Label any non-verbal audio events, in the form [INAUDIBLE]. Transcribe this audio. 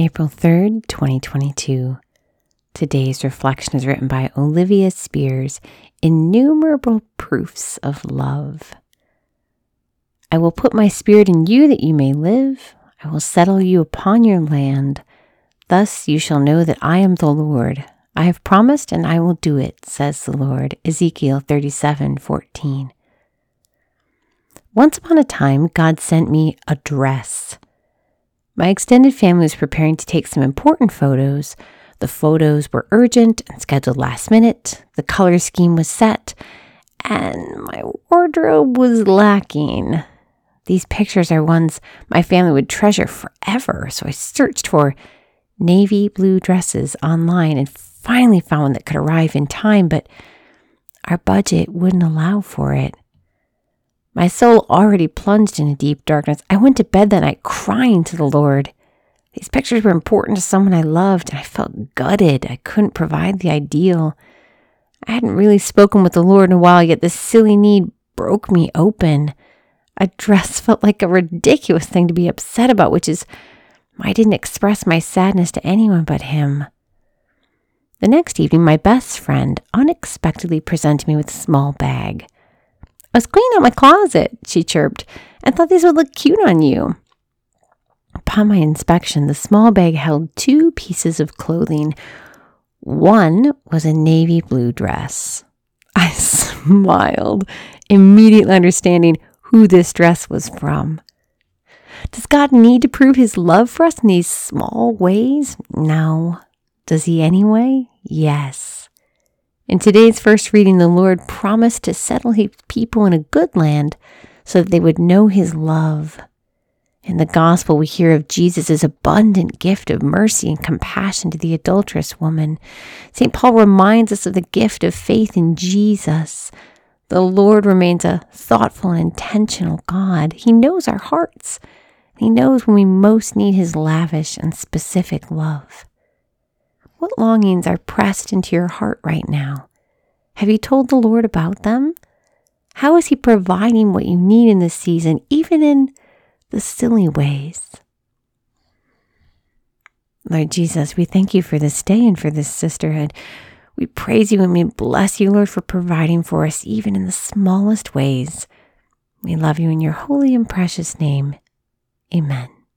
April 3rd, 2022. Today's reflection is written by Olivia Spears Innumerable Proofs of Love. I will put my spirit in you that you may live. I will settle you upon your land. Thus you shall know that I am the Lord. I have promised and I will do it, says the Lord. Ezekiel 37 14. Once upon a time, God sent me a dress. My extended family was preparing to take some important photos. The photos were urgent and scheduled last minute. The color scheme was set, and my wardrobe was lacking. These pictures are ones my family would treasure forever, so I searched for navy blue dresses online and finally found one that could arrive in time, but our budget wouldn't allow for it. My soul already plunged in a deep darkness. I went to bed that night crying to the Lord. These pictures were important to someone I loved, and I felt gutted. I couldn't provide the ideal. I hadn't really spoken with the Lord in a while, yet this silly need broke me open. A dress [LAUGHS] felt like a ridiculous thing to be upset about, which is why I didn't express my sadness to anyone but him. The next evening, my best friend unexpectedly presented me with a small bag. I was cleaning out my closet, she chirped, and thought these would look cute on you. Upon my inspection, the small bag held two pieces of clothing. One was a navy blue dress. I [LAUGHS] smiled, immediately understanding who this dress was from. Does God need to prove his love for us in these small ways? No. Does he anyway? Yes. In today's first reading, the Lord promised to settle his people in a good land so that they would know his love. In the gospel, we hear of Jesus' abundant gift of mercy and compassion to the adulterous woman. St. Paul reminds us of the gift of faith in Jesus. The Lord remains a thoughtful and intentional God. He knows our hearts. He knows when we most need His lavish and specific love. What longings are pressed into your heart right now? Have you told the Lord about them? How is He providing what you need in this season, even in the silly ways? Lord Jesus, we thank you for this day and for this sisterhood. We praise you and we bless you, Lord, for providing for us, even in the smallest ways. We love you in your holy and precious name. Amen.